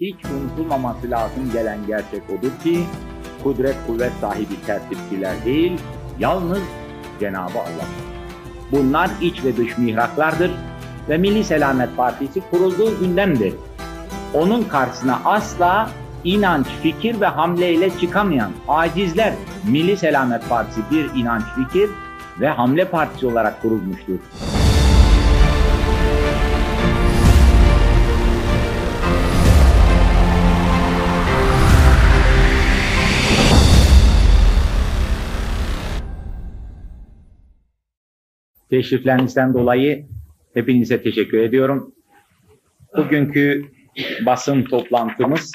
hiç unutulmaması lazım gelen gerçek odur ki kudret kuvvet sahibi tertipçiler değil, yalnız Cenabı Allah. Bunlar iç ve dış mihraklardır ve Milli Selamet Partisi kurulduğu günden onun karşısına asla inanç, fikir ve hamleyle çıkamayan acizler Milli Selamet Partisi bir inanç, fikir ve hamle partisi olarak kurulmuştur. Teşriflerinizden dolayı hepinize teşekkür ediyorum. Bugünkü basın toplantımız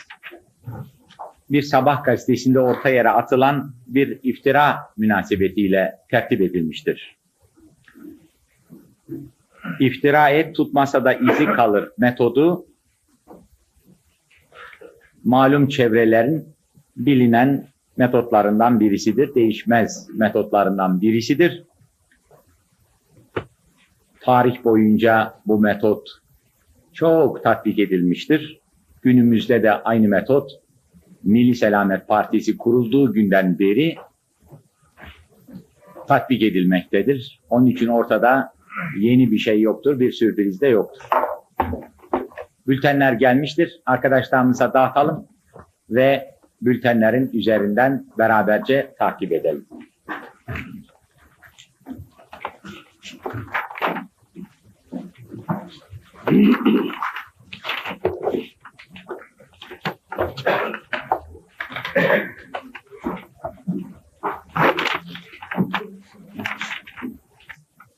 bir sabah gazetesinde orta yere atılan bir iftira münasebetiyle tertip edilmiştir. İftira et tutmasa da izi kalır metodu malum çevrelerin bilinen metotlarından birisidir. Değişmez metotlarından birisidir. Tarih boyunca bu metot çok tatbik edilmiştir. Günümüzde de aynı metot Milli Selamet Partisi kurulduğu günden beri tatbik edilmektedir. Onun için ortada yeni bir şey yoktur, bir sürpriz de yoktur. Bültenler gelmiştir. Arkadaşlarımıza dağıtalım ve bültenlerin üzerinden beraberce takip edelim.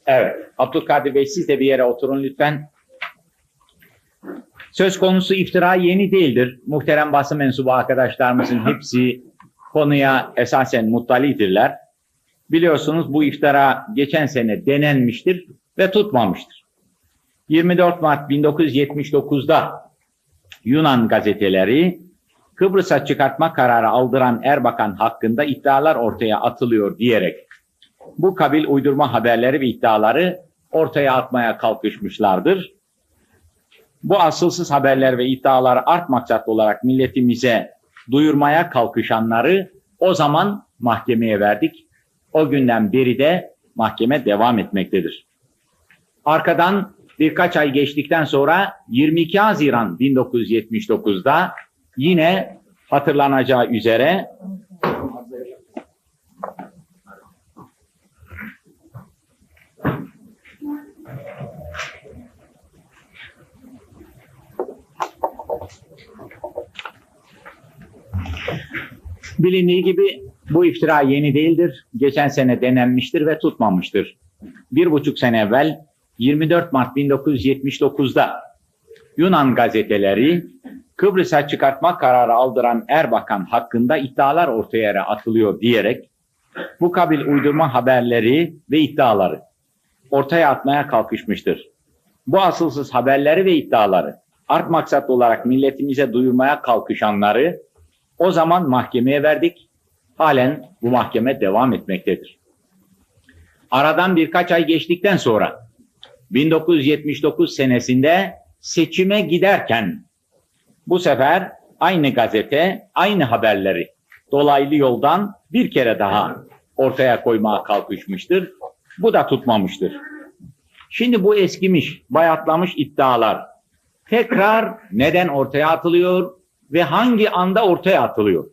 Evet, Abdülkadir Bey siz de bir yere oturun lütfen. Söz konusu iftira yeni değildir. Muhterem basın mensubu arkadaşlarımızın hepsi konuya esasen muttalidirler. Biliyorsunuz bu iftira geçen sene denenmiştir ve tutmamıştır. 24 Mart 1979'da Yunan gazeteleri Kıbrıs'a çıkartma kararı aldıran Erbakan hakkında iddialar ortaya atılıyor diyerek bu kabil uydurma haberleri ve iddiaları ortaya atmaya kalkışmışlardır. Bu asılsız haberler ve iddiaları art maksatlı olarak milletimize duyurmaya kalkışanları o zaman mahkemeye verdik. O günden beri de mahkeme devam etmektedir. Arkadan birkaç ay geçtikten sonra 22 Haziran 1979'da yine hatırlanacağı üzere Bilindiği gibi bu iftira yeni değildir. Geçen sene denenmiştir ve tutmamıştır. Bir buçuk sene evvel 24 Mart 1979'da Yunan gazeteleri Kıbrıs'a çıkartma kararı aldıran Erbakan hakkında iddialar ortaya atılıyor diyerek bu kabil uydurma haberleri ve iddiaları ortaya atmaya kalkışmıştır. Bu asılsız haberleri ve iddiaları art maksatlı olarak milletimize duyurmaya kalkışanları o zaman mahkemeye verdik. Halen bu mahkeme devam etmektedir. Aradan birkaç ay geçtikten sonra 1979 senesinde seçime giderken bu sefer aynı gazete aynı haberleri dolaylı yoldan bir kere daha ortaya koymaya kalkışmıştır. Bu da tutmamıştır. Şimdi bu eskimiş, bayatlamış iddialar tekrar neden ortaya atılıyor ve hangi anda ortaya atılıyor?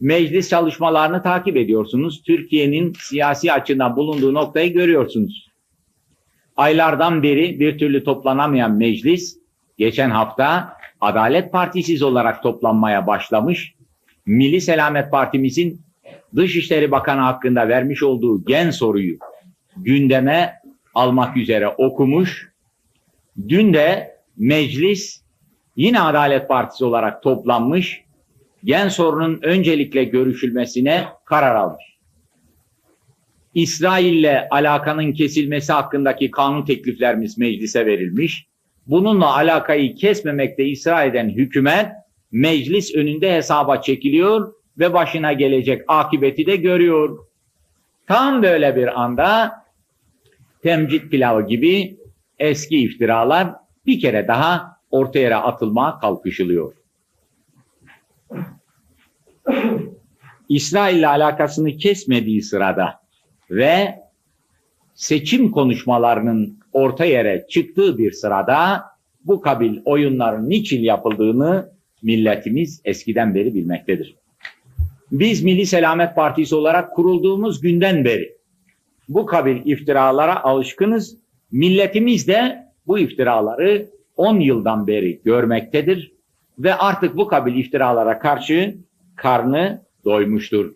Meclis çalışmalarını takip ediyorsunuz. Türkiye'nin siyasi açıdan bulunduğu noktayı görüyorsunuz. Aylardan beri bir türlü toplanamayan meclis geçen hafta Adalet Partisiz olarak toplanmaya başlamış. Milli Selamet Partimizin Dışişleri Bakanı hakkında vermiş olduğu gen soruyu gündeme almak üzere okumuş. Dün de meclis yine Adalet Partisi olarak toplanmış. Gen sorunun öncelikle görüşülmesine karar almış. İsrail'le alakanın kesilmesi hakkındaki kanun tekliflerimiz meclise verilmiş. Bununla alakayı kesmemekte ısrar eden hükümet meclis önünde hesaba çekiliyor ve başına gelecek akıbeti de görüyor. Tam böyle bir anda temcit pilavı gibi eski iftiralar bir kere daha orta yere atılmaya kalkışılıyor. İsrail ile alakasını kesmediği sırada ve seçim konuşmalarının orta yere çıktığı bir sırada bu kabil oyunların niçin yapıldığını milletimiz eskiden beri bilmektedir. Biz Milli Selamet Partisi olarak kurulduğumuz günden beri bu kabil iftiralara alışkınız. Milletimiz de bu iftiraları 10 yıldan beri görmektedir ve artık bu kabil iftiralara karşı karnı doymuştur.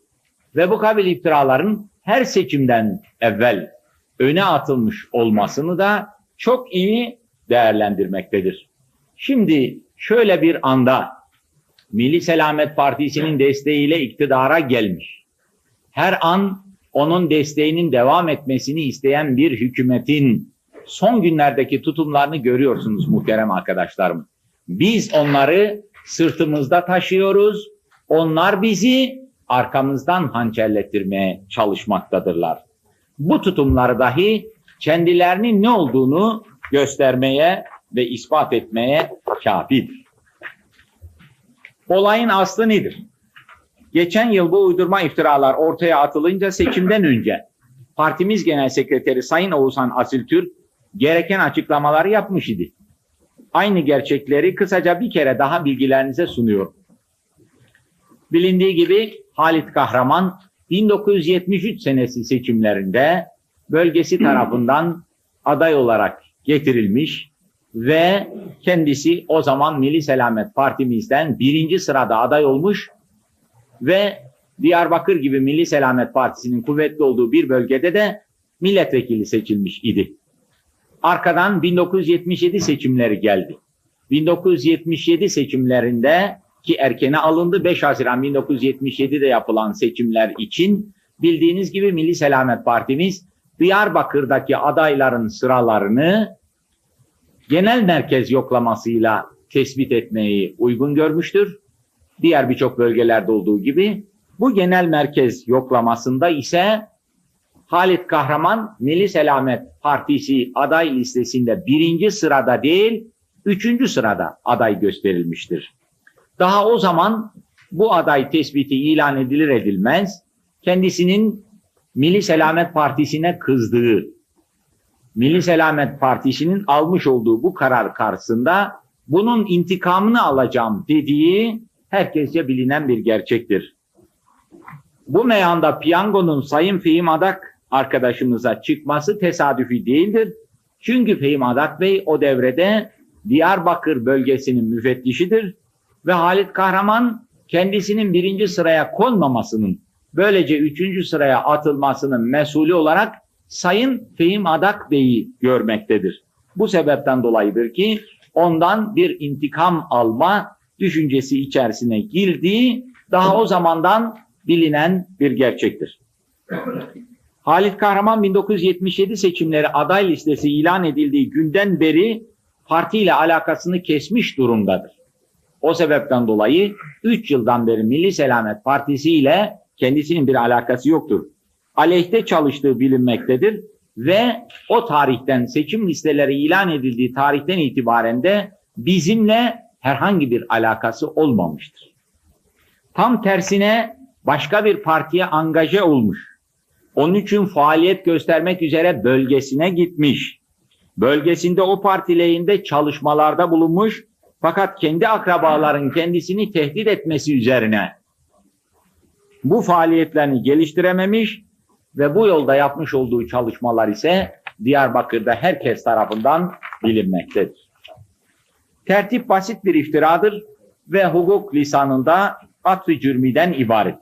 Ve bu kabil iftiraların her seçimden evvel öne atılmış olmasını da çok iyi değerlendirmektedir. Şimdi şöyle bir anda Milli Selamet Partisi'nin desteğiyle iktidara gelmiş. Her an onun desteğinin devam etmesini isteyen bir hükümetin son günlerdeki tutumlarını görüyorsunuz muhterem arkadaşlarım. Biz onları sırtımızda taşıyoruz. Onlar bizi arkamızdan hançerlettirmeye çalışmaktadırlar. Bu tutumları dahi kendilerinin ne olduğunu göstermeye ve ispat etmeye kafidir. Olayın aslı nedir? Geçen yıl bu uydurma iftiralar ortaya atılınca seçimden önce partimiz genel sekreteri Sayın Oğuzhan Asiltürk gereken açıklamaları yapmış idi. Aynı gerçekleri kısaca bir kere daha bilgilerinize sunuyorum. Bilindiği gibi Halit Kahraman 1973 senesi seçimlerinde bölgesi tarafından aday olarak getirilmiş ve kendisi o zaman Milli Selamet Partimizden birinci sırada aday olmuş ve Diyarbakır gibi Milli Selamet Partisi'nin kuvvetli olduğu bir bölgede de milletvekili seçilmiş idi. Arkadan 1977 seçimleri geldi. 1977 seçimlerinde ki erkene alındı 5 Haziran 1977'de yapılan seçimler için bildiğiniz gibi Milli Selamet Partimiz Diyarbakır'daki adayların sıralarını genel merkez yoklamasıyla tespit etmeyi uygun görmüştür. Diğer birçok bölgelerde olduğu gibi bu genel merkez yoklamasında ise Halit Kahraman Milli Selamet Partisi aday listesinde birinci sırada değil, üçüncü sırada aday gösterilmiştir. Daha o zaman bu aday tespiti ilan edilir edilmez, kendisinin Milli Selamet Partisi'ne kızdığı, Milli Selamet Partisi'nin almış olduğu bu karar karşısında bunun intikamını alacağım dediği herkesce bilinen bir gerçektir. Bu meyanda piyangonun Sayın Fehim Adak arkadaşımıza çıkması tesadüfi değildir. Çünkü Fehim Adak Bey o devrede Diyarbakır bölgesinin müfettişidir ve Halit Kahraman kendisinin birinci sıraya konmamasının böylece üçüncü sıraya atılmasının mesulü olarak Sayın Fehim Adak Bey'i görmektedir. Bu sebepten dolayıdır ki ondan bir intikam alma düşüncesi içerisine girdiği daha o zamandan bilinen bir gerçektir. Halit Kahraman 1977 seçimleri aday listesi ilan edildiği günden beri partiyle alakasını kesmiş durumdadır. O sebepten dolayı 3 yıldan beri Milli Selamet Partisi ile kendisinin bir alakası yoktur. Aleyhte çalıştığı bilinmektedir ve o tarihten seçim listeleri ilan edildiği tarihten itibaren de bizimle herhangi bir alakası olmamıştır. Tam tersine başka bir partiye angaje olmuş. Onun için faaliyet göstermek üzere bölgesine gitmiş. Bölgesinde o partileyinde çalışmalarda bulunmuş fakat kendi akrabaların kendisini tehdit etmesi üzerine bu faaliyetlerini geliştirememiş ve bu yolda yapmış olduğu çalışmalar ise Diyarbakır'da herkes tarafından bilinmektedir. Tertip basit bir iftiradır ve hukuk lisanında atfı cürmiden ibaret.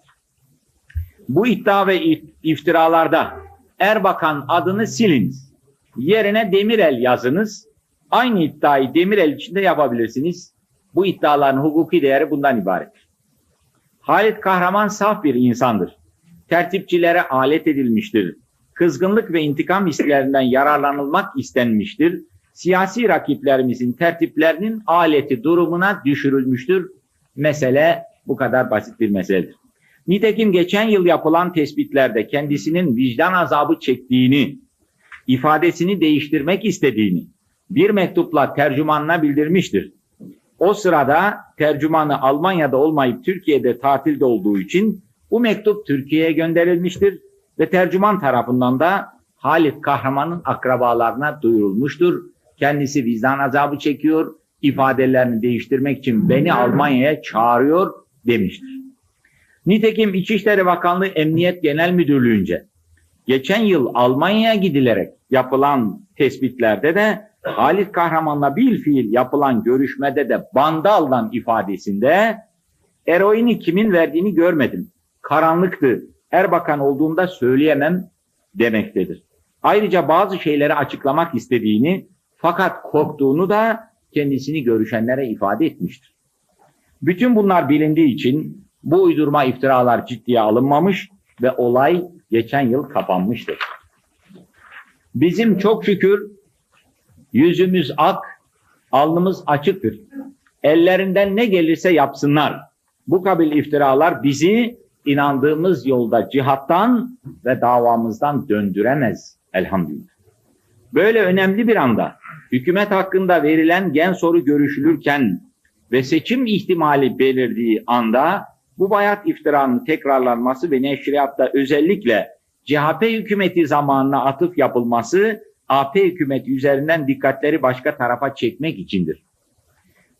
Bu iddia ve iftiralarda Erbakan adını siliniz. Yerine Demirel yazınız. Aynı iddiayı Demirel içinde yapabilirsiniz. Bu iddiaların hukuki değeri bundan ibaret. Halit Kahraman saf bir insandır. Tertipçilere alet edilmiştir. Kızgınlık ve intikam hislerinden yararlanılmak istenmiştir. Siyasi rakiplerimizin tertiplerinin aleti durumuna düşürülmüştür. Mesele bu kadar basit bir meseledir. Nitekim geçen yıl yapılan tespitlerde kendisinin vicdan azabı çektiğini, ifadesini değiştirmek istediğini bir mektupla tercümanına bildirmiştir. O sırada tercümanı Almanya'da olmayıp Türkiye'de tatilde olduğu için bu mektup Türkiye'ye gönderilmiştir ve tercüman tarafından da Halit Kahraman'ın akrabalarına duyurulmuştur. Kendisi vicdan azabı çekiyor, ifadelerini değiştirmek için beni Almanya'ya çağırıyor demiştir. Nitekim İçişleri Bakanlığı Emniyet Genel Müdürlüğü'nce geçen yıl Almanya'ya gidilerek yapılan tespitlerde de Halit Kahraman'la bir fiil yapılan görüşmede de banda alınan ifadesinde eroini kimin verdiğini görmedim. Karanlıktı. Erbakan olduğunda söyleyemem demektedir. Ayrıca bazı şeyleri açıklamak istediğini fakat korktuğunu da kendisini görüşenlere ifade etmiştir. Bütün bunlar bilindiği için bu uydurma iftiralar ciddiye alınmamış ve olay geçen yıl kapanmıştır. Bizim çok şükür yüzümüz ak, alnımız açıktır. Ellerinden ne gelirse yapsınlar. Bu kabil iftiralar bizi inandığımız yolda cihattan ve davamızdan döndüremez elhamdülillah. Böyle önemli bir anda hükümet hakkında verilen gen soru görüşülürken ve seçim ihtimali belirdiği anda bu bayat iftiranın tekrarlanması ve neşriyatta özellikle CHP hükümeti zamanına atıf yapılması AP hükümeti üzerinden dikkatleri başka tarafa çekmek içindir.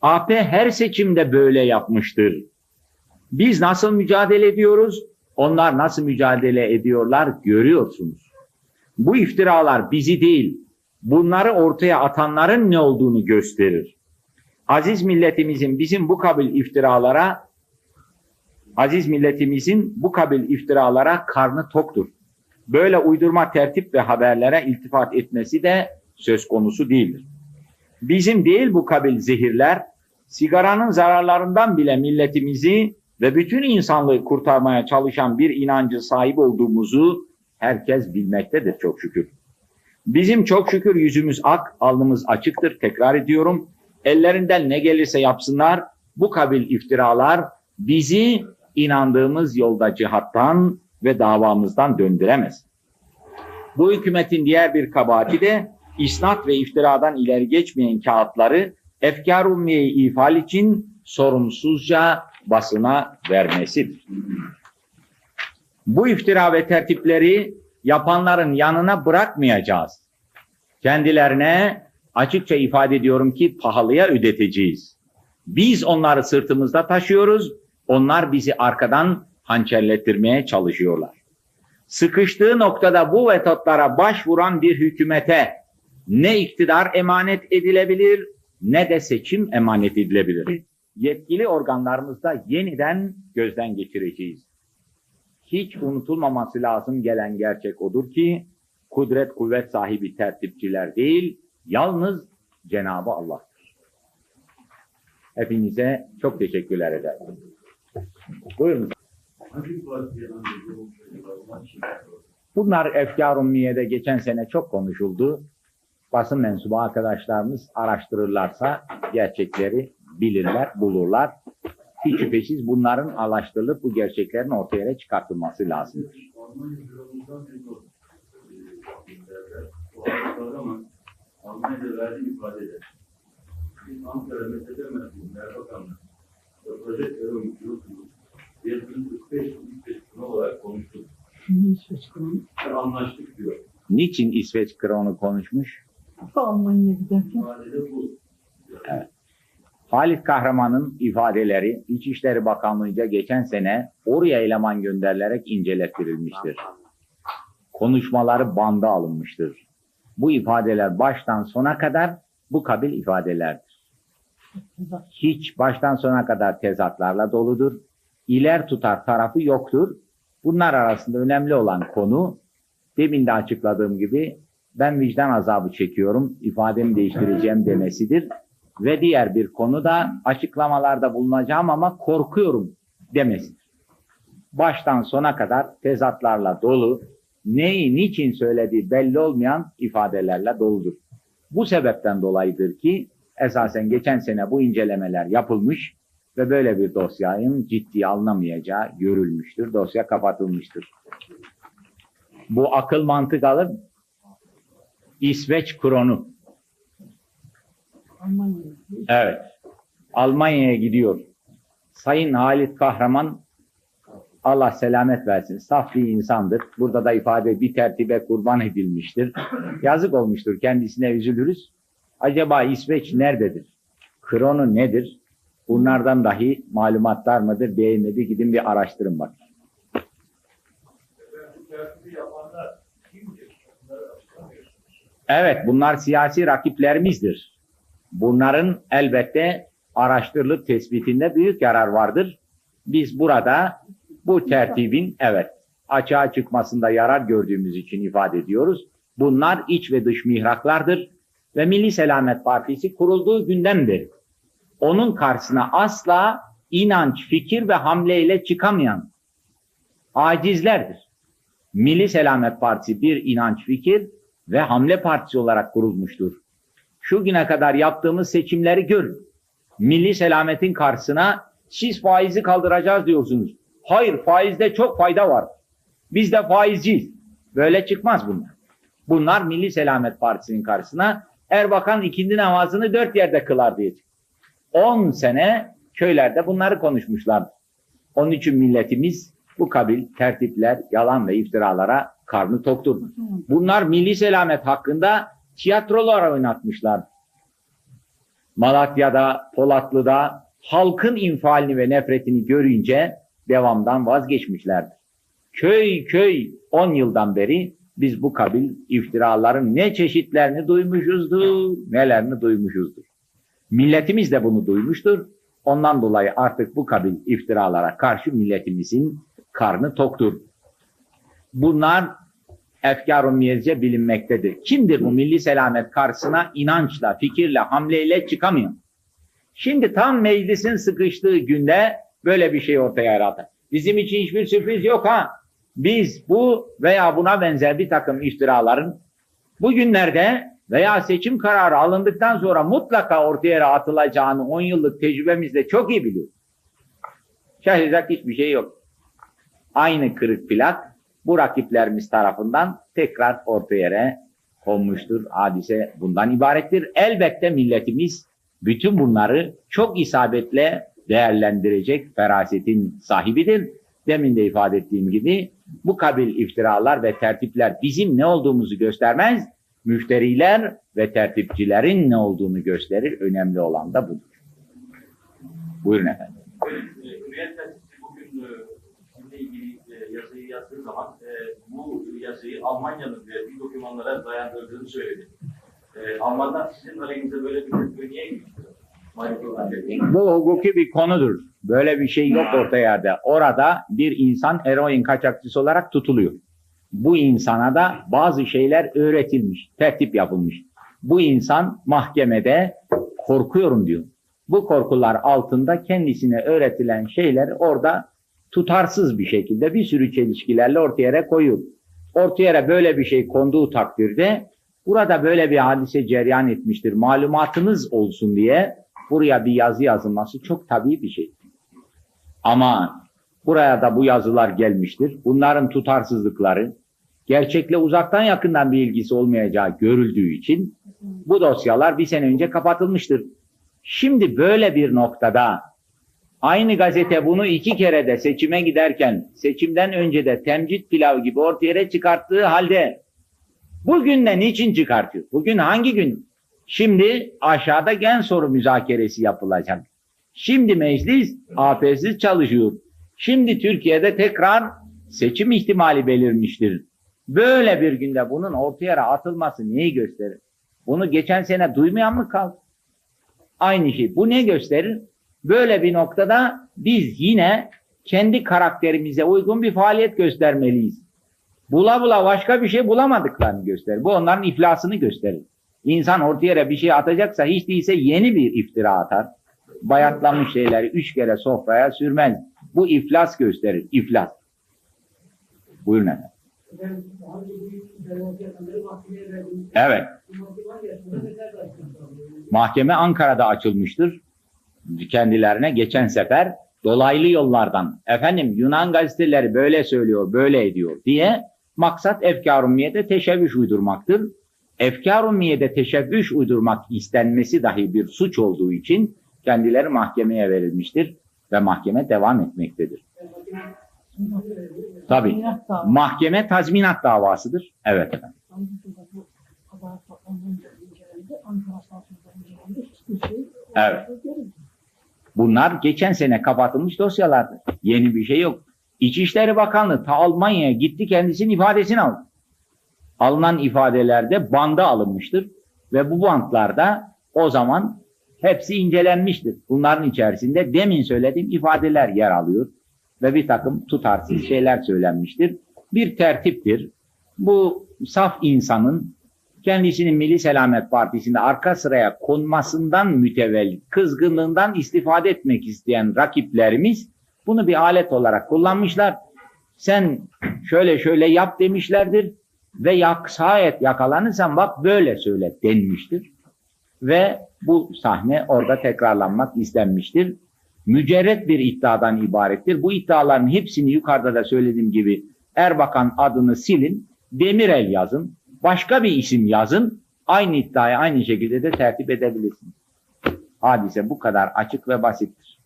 AP her seçimde böyle yapmıştır. Biz nasıl mücadele ediyoruz? Onlar nasıl mücadele ediyorlar görüyorsunuz. Bu iftiralar bizi değil, bunları ortaya atanların ne olduğunu gösterir. Aziz milletimizin bizim bu kabil iftiralara aziz milletimizin bu kabil iftiralara karnı toktur. Böyle uydurma tertip ve haberlere iltifat etmesi de söz konusu değildir. Bizim değil bu kabil zehirler, sigaranın zararlarından bile milletimizi ve bütün insanlığı kurtarmaya çalışan bir inancı sahip olduğumuzu herkes bilmektedir çok şükür. Bizim çok şükür yüzümüz ak, alnımız açıktır. Tekrar ediyorum. Ellerinden ne gelirse yapsınlar. Bu kabil iftiralar bizi inandığımız yolda cihattan ve davamızdan döndüremez. Bu hükümetin diğer bir kabahati de isnat ve iftiradan ileri geçmeyen kağıtları efkar ummiyeyi ifal için sorumsuzca basına vermesidir. Bu iftira ve tertipleri yapanların yanına bırakmayacağız. Kendilerine açıkça ifade ediyorum ki pahalıya ödeteceğiz. Biz onları sırtımızda taşıyoruz, onlar bizi arkadan hançerlettirmeye çalışıyorlar. Sıkıştığı noktada bu metotlara başvuran bir hükümete ne iktidar emanet edilebilir ne de seçim emanet edilebilir. Yetkili organlarımızda yeniden gözden geçireceğiz. Hiç unutulmaması lazım gelen gerçek odur ki kudret kuvvet sahibi tertipçiler değil, yalnız Cenabı Allah'tır. Hepinize çok teşekkürler ederim. Buyurun. Bunlar efkar ummiyede geçen sene çok konuşuldu. Basın mensubu arkadaşlarımız araştırırlarsa gerçekleri bilirler, bulurlar. Hiç şüphesiz bunların araştırılıp bu gerçeklerin ortaya çıkartılması lazımdır. Almanya'da verdiği ifadede Ankara Mesele Merkezi'nde Erbakan'la proje terörümcülük 745 bin olarak konuştuk ve anlaştık diyor. Niçin İsveç kronu konuşmuş? Almanya'ya giderken İfadede bu. Halit Kahraman'ın ifadeleri İçişleri Bakanlığı'nca geçen sene oraya eleman gönderilerek incelettirilmiştir. Konuşmaları banda alınmıştır. Bu ifadeler baştan sona kadar bu kabil ifadelerdir. Hiç baştan sona kadar tezatlarla doludur. İler tutar tarafı yoktur. Bunlar arasında önemli olan konu demin de açıkladığım gibi ben vicdan azabı çekiyorum, ifademi değiştireceğim demesidir. Ve diğer bir konu da açıklamalarda bulunacağım ama korkuyorum demesidir. Baştan sona kadar tezatlarla dolu, neyi niçin söylediği belli olmayan ifadelerle doludur. Bu sebepten dolayıdır ki esasen geçen sene bu incelemeler yapılmış ve böyle bir dosyanın ciddiye alınamayacağı görülmüştür. Dosya kapatılmıştır. Bu akıl mantık alır? İsveç kronu. Evet. Almanya'ya gidiyor. Sayın Halit Kahraman Allah selamet versin. Saf bir insandır. Burada da ifade bir tertibe kurban edilmiştir. Yazık olmuştur. Kendisine üzülürüz. Acaba İsveç nerededir? Kronu nedir? Bunlardan dahi malumatlar mıdır değil midir? Gidin bir araştırın bak. Evet bunlar siyasi rakiplerimizdir. Bunların elbette araştırılıp tespitinde büyük yarar vardır. Biz burada bu tertibin evet açığa çıkmasında yarar gördüğümüz için ifade ediyoruz. Bunlar iç ve dış mihraklardır ve Milli Selamet Partisi kurulduğu günden beri onun karşısına asla inanç, fikir ve hamleyle çıkamayan acizlerdir. Milli Selamet Partisi bir inanç, fikir ve hamle partisi olarak kurulmuştur. Şu güne kadar yaptığımız seçimleri görün. Milli selametin karşısına siz faizi kaldıracağız diyorsunuz. Hayır faizde çok fayda var. Biz de faizciyiz. Böyle çıkmaz bunlar. Bunlar Milli Selamet Partisi'nin karşısına Erbakan ikindi namazını dört yerde kılar diye. 10 sene köylerde bunları konuşmuşlar. Onun için milletimiz bu kabil tertipler, yalan ve iftiralara karnı toktur. Bunlar milli selamet hakkında tiyatrolar oynatmışlar. Malatya'da, Polatlı'da halkın infialini ve nefretini görünce devamdan vazgeçmişlerdir. Köy köy 10 yıldan beri biz bu kabil iftiraların ne çeşitlerini duymuşuzdur, nelerini duymuşuzdur. Milletimiz de bunu duymuştur. Ondan dolayı artık bu kabil iftiralara karşı milletimizin karnı toktur. Bunlar efkar-ı miyezce bilinmektedir. Kimdir bu milli selamet karşısına inançla, fikirle, hamleyle çıkamıyor? Şimdi tam meclisin sıkıştığı günde böyle bir şey ortaya yarattı. Bizim için hiçbir sürpriz yok ha. Biz bu veya buna benzer bir takım iftiraların bugünlerde veya seçim kararı alındıktan sonra mutlaka ortaya atılacağını 10 yıllık tecrübemizde çok iyi biliyoruz. Şaşıracak hiçbir şey yok. Aynı kırık plak bu rakiplerimiz tarafından tekrar ortaya konmuştur. Hadise bundan ibarettir. Elbette milletimiz bütün bunları çok isabetle değerlendirecek ferasetin sahibidir. Demin de ifade ettiğim gibi bu kabil iftiralar ve tertipler bizim ne olduğumuzu göstermez, müşteriler ve tertipçilerin ne olduğunu gösterir. Önemli olan da budur. Buyurun efendim. Bugün e, ilgili e, yazıyı yazdığı zaman e, bu yazıyı Almanya'nın verdiği dokümanlara dayandırdığını söyledi. Almanlar sizin aleyhinize böyle bir tepki niye gitmiştir? Bu hukuki bir konudur. Böyle bir şey yok orta yerde. Orada bir insan eroin kaçakçısı olarak tutuluyor. Bu insana da bazı şeyler öğretilmiş, tertip yapılmış. Bu insan mahkemede korkuyorum diyor. Bu korkular altında kendisine öğretilen şeyler orada tutarsız bir şekilde bir sürü çelişkilerle ortaya koyuyor. Ortaya böyle bir şey konduğu takdirde burada böyle bir hadise cereyan etmiştir. Malumatınız olsun diye buraya bir yazı yazılması çok tabii bir şey. Ama buraya da bu yazılar gelmiştir. Bunların tutarsızlıkları, gerçekle uzaktan yakından bir ilgisi olmayacağı görüldüğü için bu dosyalar bir sene önce kapatılmıştır. Şimdi böyle bir noktada aynı gazete bunu iki kere de seçime giderken seçimden önce de temcit pilav gibi ortaya çıkarttığı halde bugün de niçin çıkartıyor? Bugün hangi gün? Şimdi aşağıda gen soru müzakeresi yapılacak. Şimdi meclis AP'siz çalışıyor. Şimdi Türkiye'de tekrar seçim ihtimali belirmiştir. Böyle bir günde bunun ortaya atılması neyi gösterir? Bunu geçen sene duymayan mı kaldı? Aynı şey. Bu ne gösterir? Böyle bir noktada biz yine kendi karakterimize uygun bir faaliyet göstermeliyiz. Bula bula başka bir şey bulamadıklarını gösterir. Bu onların iflasını gösterir. İnsan ortaya bir şey atacaksa hiç değilse yeni bir iftira atar. Bayatlamış şeyleri üç kere sofraya sürmez. Bu iflas gösterir. İflas. Buyurun efendim. Evet. Mahkeme Ankara'da açılmıştır. Kendilerine geçen sefer dolaylı yollardan efendim Yunan gazeteleri böyle söylüyor, böyle ediyor diye maksat efkar ummiyede teşebbüs uydurmaktır. Efkar ummiyede teşebbüs uydurmak istenmesi dahi bir suç olduğu için kendileri mahkemeye verilmiştir ve mahkeme devam etmektedir. Tabii. Mahkeme tazminat davasıdır. Evet efendim. Evet. Bunlar geçen sene kapatılmış dosyalardır. Yeni bir şey yok. İçişleri Bakanlığı ta Almanya'ya gitti kendisinin ifadesini aldı. Alınan ifadelerde banda alınmıştır ve bu bantlarda o zaman hepsi incelenmiştir. Bunların içerisinde demin söylediğim ifadeler yer alıyor ve bir takım tutarsız şeyler söylenmiştir. Bir tertiptir. Bu saf insanın kendisinin Milli Selamet Partisi'nde arka sıraya konmasından mütevellit, kızgınlığından istifade etmek isteyen rakiplerimiz bunu bir alet olarak kullanmışlar. Sen şöyle şöyle yap demişlerdir ve yak, şayet yakalanırsan bak böyle söyle denmiştir. Ve bu sahne orada tekrarlanmak istenmiştir. Mücerret bir iddiadan ibarettir. Bu iddiaların hepsini yukarıda da söylediğim gibi Erbakan adını silin, Demirel yazın, başka bir isim yazın, aynı iddiayı aynı şekilde de tertip edebilirsiniz. Hadise bu kadar açık ve basittir.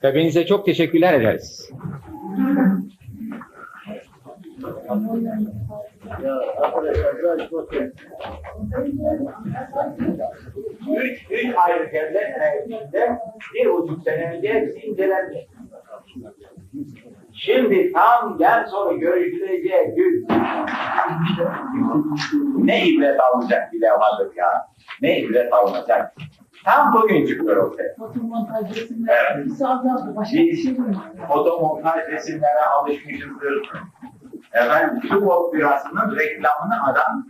Hepinize çok teşekkürler ederiz. Üç, üç ayrı devlet meclisinde bir buçuk sene önce hepsi incelenmiş. Şimdi tam gel soru görüşüleceği gün ne ibret alınacak bile vardır ya. Ne ibret alınacak. Tam bugün çıkıyor ortaya. Fotomontaj resimler Biz şey fotomontaj resimlere alışmışızdır. Efendim su birasının reklamını adam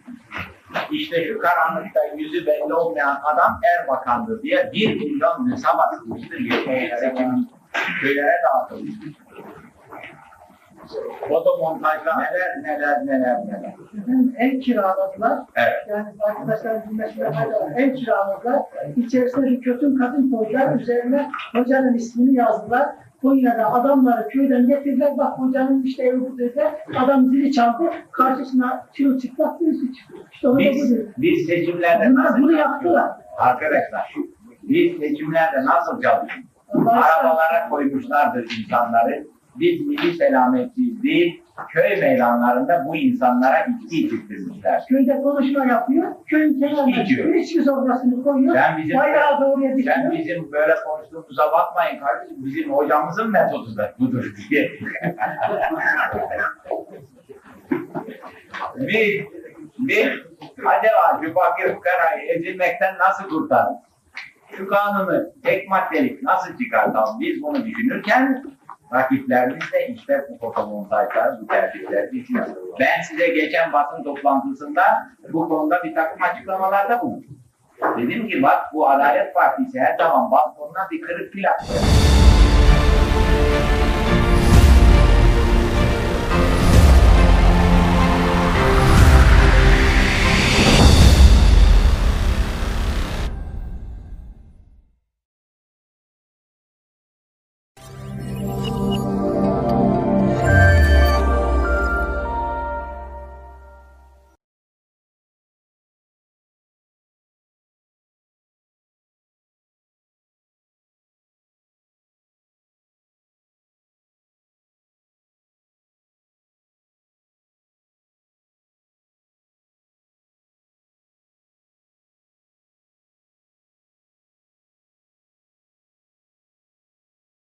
işte şu karanlıkta yüzü belli olmayan adam Erbakan'dır diye bir milyon hesap atılmıştır. Seçim, köylere dağıtılmıştır. Fotomontajla neler neler neler neler. Efendim, ev kiraladılar. Evet. Yani arkadaşlar var. Ev kiraladılar. İçerisine bir kötü kadın koydular. Üzerine hocanın ismini yazdılar. Konya'da adamları köyden getirdiler. Bak hocanın işte evi bu dediler. Adam zili çaldı. Karşısına çırılçıplak birisi çıktı. İşte orada Biz, budur. biz seçimlerde Bunlar nasıl bunu yaptılar. Arkadaşlar biz seçimlerde nasıl çalıştık? Arabalara koymuşlardır insanları. Biz milli selametçiyiz değil, köy meydanlarında bu insanlara içki içirtmişler. Köyde konuşma yapıyor. Köyün kenarına çıkıyor. İçki sofrasını koyuyor. Sen bizim, Bayrağı doğruya sen dikiyor. bizim böyle konuştuğumuza bakmayın kardeşim. Bizim hocamızın metodu da budur diye. biz, biz acaba şu fakir fukarayı ezilmekten nasıl kurtarırız? Şu kanunu tek maddelik nasıl çıkartalım? Biz bunu düşünürken rakiplerimiz de işte bu fotomontajlar, bu tercihler düşünüyor. Ben size geçen basın toplantısında bu konuda bir takım açıklamalarda bulundum. Dedim ki bak bu Adalet Partisi her zaman balkonuna bir kırık plak.